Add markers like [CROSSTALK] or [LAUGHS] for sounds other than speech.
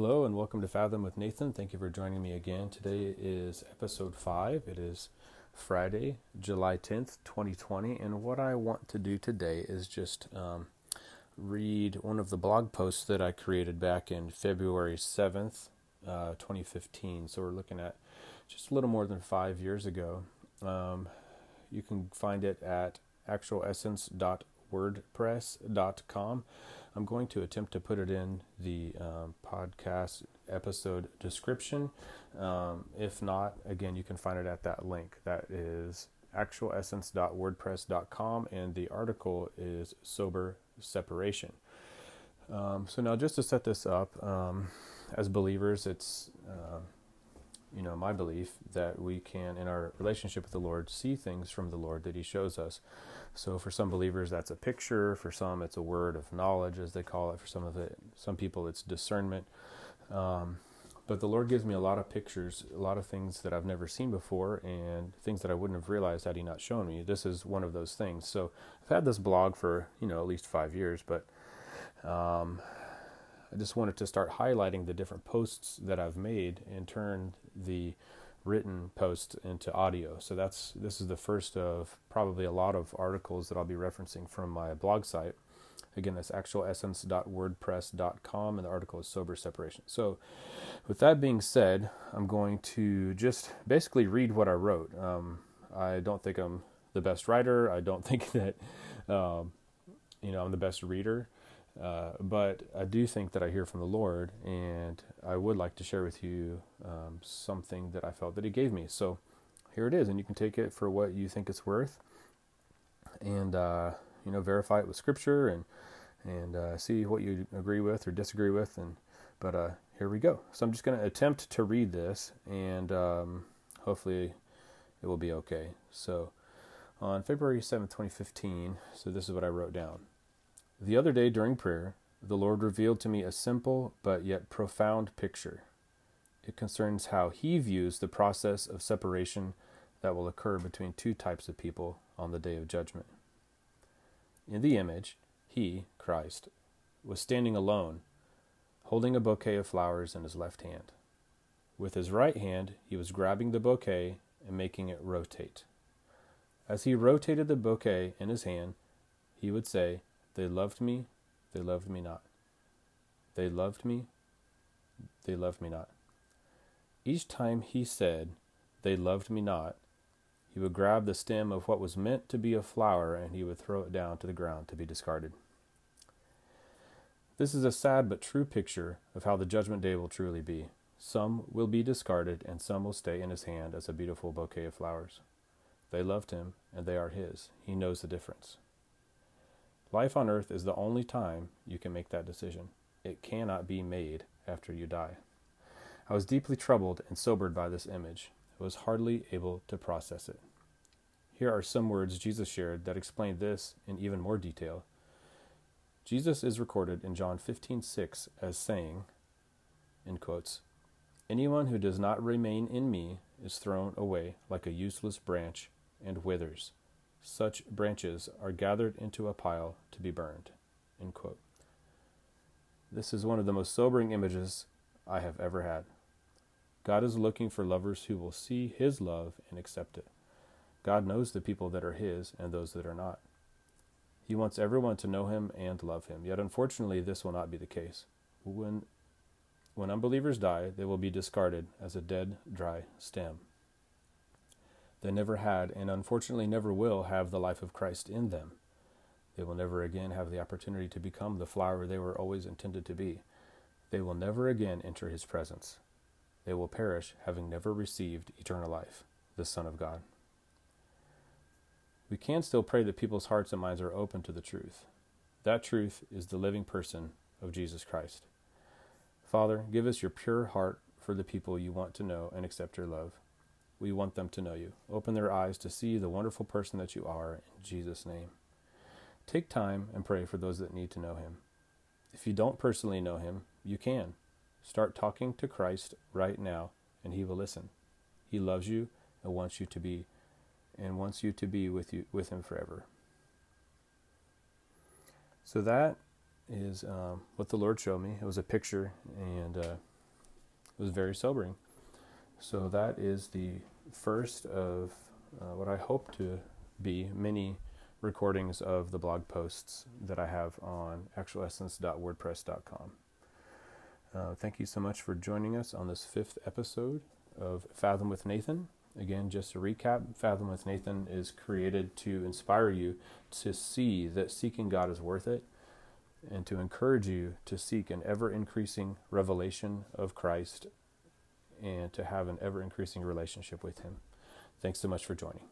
Hello and welcome to Fathom with Nathan. Thank you for joining me again. Today is episode 5. It is Friday, July 10th, 2020. And what I want to do today is just um, read one of the blog posts that I created back in February 7th, uh, 2015. So we're looking at just a little more than five years ago. Um, you can find it at actualessence.wordpress.com. I'm going to attempt to put it in the um, podcast episode description. Um, if not, again, you can find it at that link. That is actualessence.wordpress.com, and the article is Sober Separation. Um, so, now just to set this up, um, as believers, it's uh, you know my belief that we can, in our relationship with the Lord, see things from the Lord that He shows us. So for some believers, that's a picture. For some, it's a word of knowledge, as they call it. For some of it, some people, it's discernment. Um, but the Lord gives me a lot of pictures, a lot of things that I've never seen before, and things that I wouldn't have realized had He not shown me. This is one of those things. So I've had this blog for you know at least five years, but um, I just wanted to start highlighting the different posts that I've made and turn the written post into audio. So that's this is the first of probably a lot of articles that I'll be referencing from my blog site. Again, that's actualessence.wordpress.com, and the article is Sober Separation. So, with that being said, I'm going to just basically read what I wrote. Um, I don't think I'm the best writer. I don't [LAUGHS] think that um, you know I'm the best reader. Uh, but I do think that I hear from the Lord, and I would like to share with you um, something that I felt that He gave me. So here it is, and you can take it for what you think it's worth, and uh, you know verify it with Scripture and and uh, see what you agree with or disagree with. And but uh, here we go. So I'm just going to attempt to read this, and um, hopefully it will be okay. So on February 7th, 2015, so this is what I wrote down. The other day during prayer, the Lord revealed to me a simple but yet profound picture. It concerns how He views the process of separation that will occur between two types of people on the day of judgment. In the image, He, Christ, was standing alone, holding a bouquet of flowers in his left hand. With his right hand, he was grabbing the bouquet and making it rotate. As he rotated the bouquet in his hand, he would say, they loved me, they loved me not. They loved me, they loved me not. Each time he said, They loved me not, he would grab the stem of what was meant to be a flower and he would throw it down to the ground to be discarded. This is a sad but true picture of how the judgment day will truly be. Some will be discarded, and some will stay in his hand as a beautiful bouquet of flowers. They loved him, and they are his. He knows the difference. Life on earth is the only time you can make that decision. It cannot be made after you die. I was deeply troubled and sobered by this image. I was hardly able to process it. Here are some words Jesus shared that explain this in even more detail. Jesus is recorded in John 15:6 as saying, in quotes, "Anyone who does not remain in me is thrown away like a useless branch and withers." Such branches are gathered into a pile to be burned. This is one of the most sobering images I have ever had. God is looking for lovers who will see His love and accept it. God knows the people that are His and those that are not. He wants everyone to know Him and love Him, yet unfortunately, this will not be the case. When, when unbelievers die, they will be discarded as a dead, dry stem. They never had, and unfortunately never will, have the life of Christ in them. They will never again have the opportunity to become the flower they were always intended to be. They will never again enter his presence. They will perish, having never received eternal life, the Son of God. We can still pray that people's hearts and minds are open to the truth. That truth is the living person of Jesus Christ. Father, give us your pure heart for the people you want to know and accept your love. We want them to know you. Open their eyes to see the wonderful person that you are in Jesus' name. Take time and pray for those that need to know him. If you don't personally know him, you can. Start talking to Christ right now and he will listen. He loves you and wants you to be and wants you to be with you with him forever. So that is um, what the Lord showed me. It was a picture, and uh, it was very sobering. So that is the first of uh, what I hope to be many recordings of the blog posts that I have on actualessence.wordpress.com. Uh, thank you so much for joining us on this fifth episode of Fathom with Nathan. Again, just to recap, Fathom with Nathan is created to inspire you to see that seeking God is worth it and to encourage you to seek an ever increasing revelation of Christ and to have an ever increasing relationship with Him. Thanks so much for joining.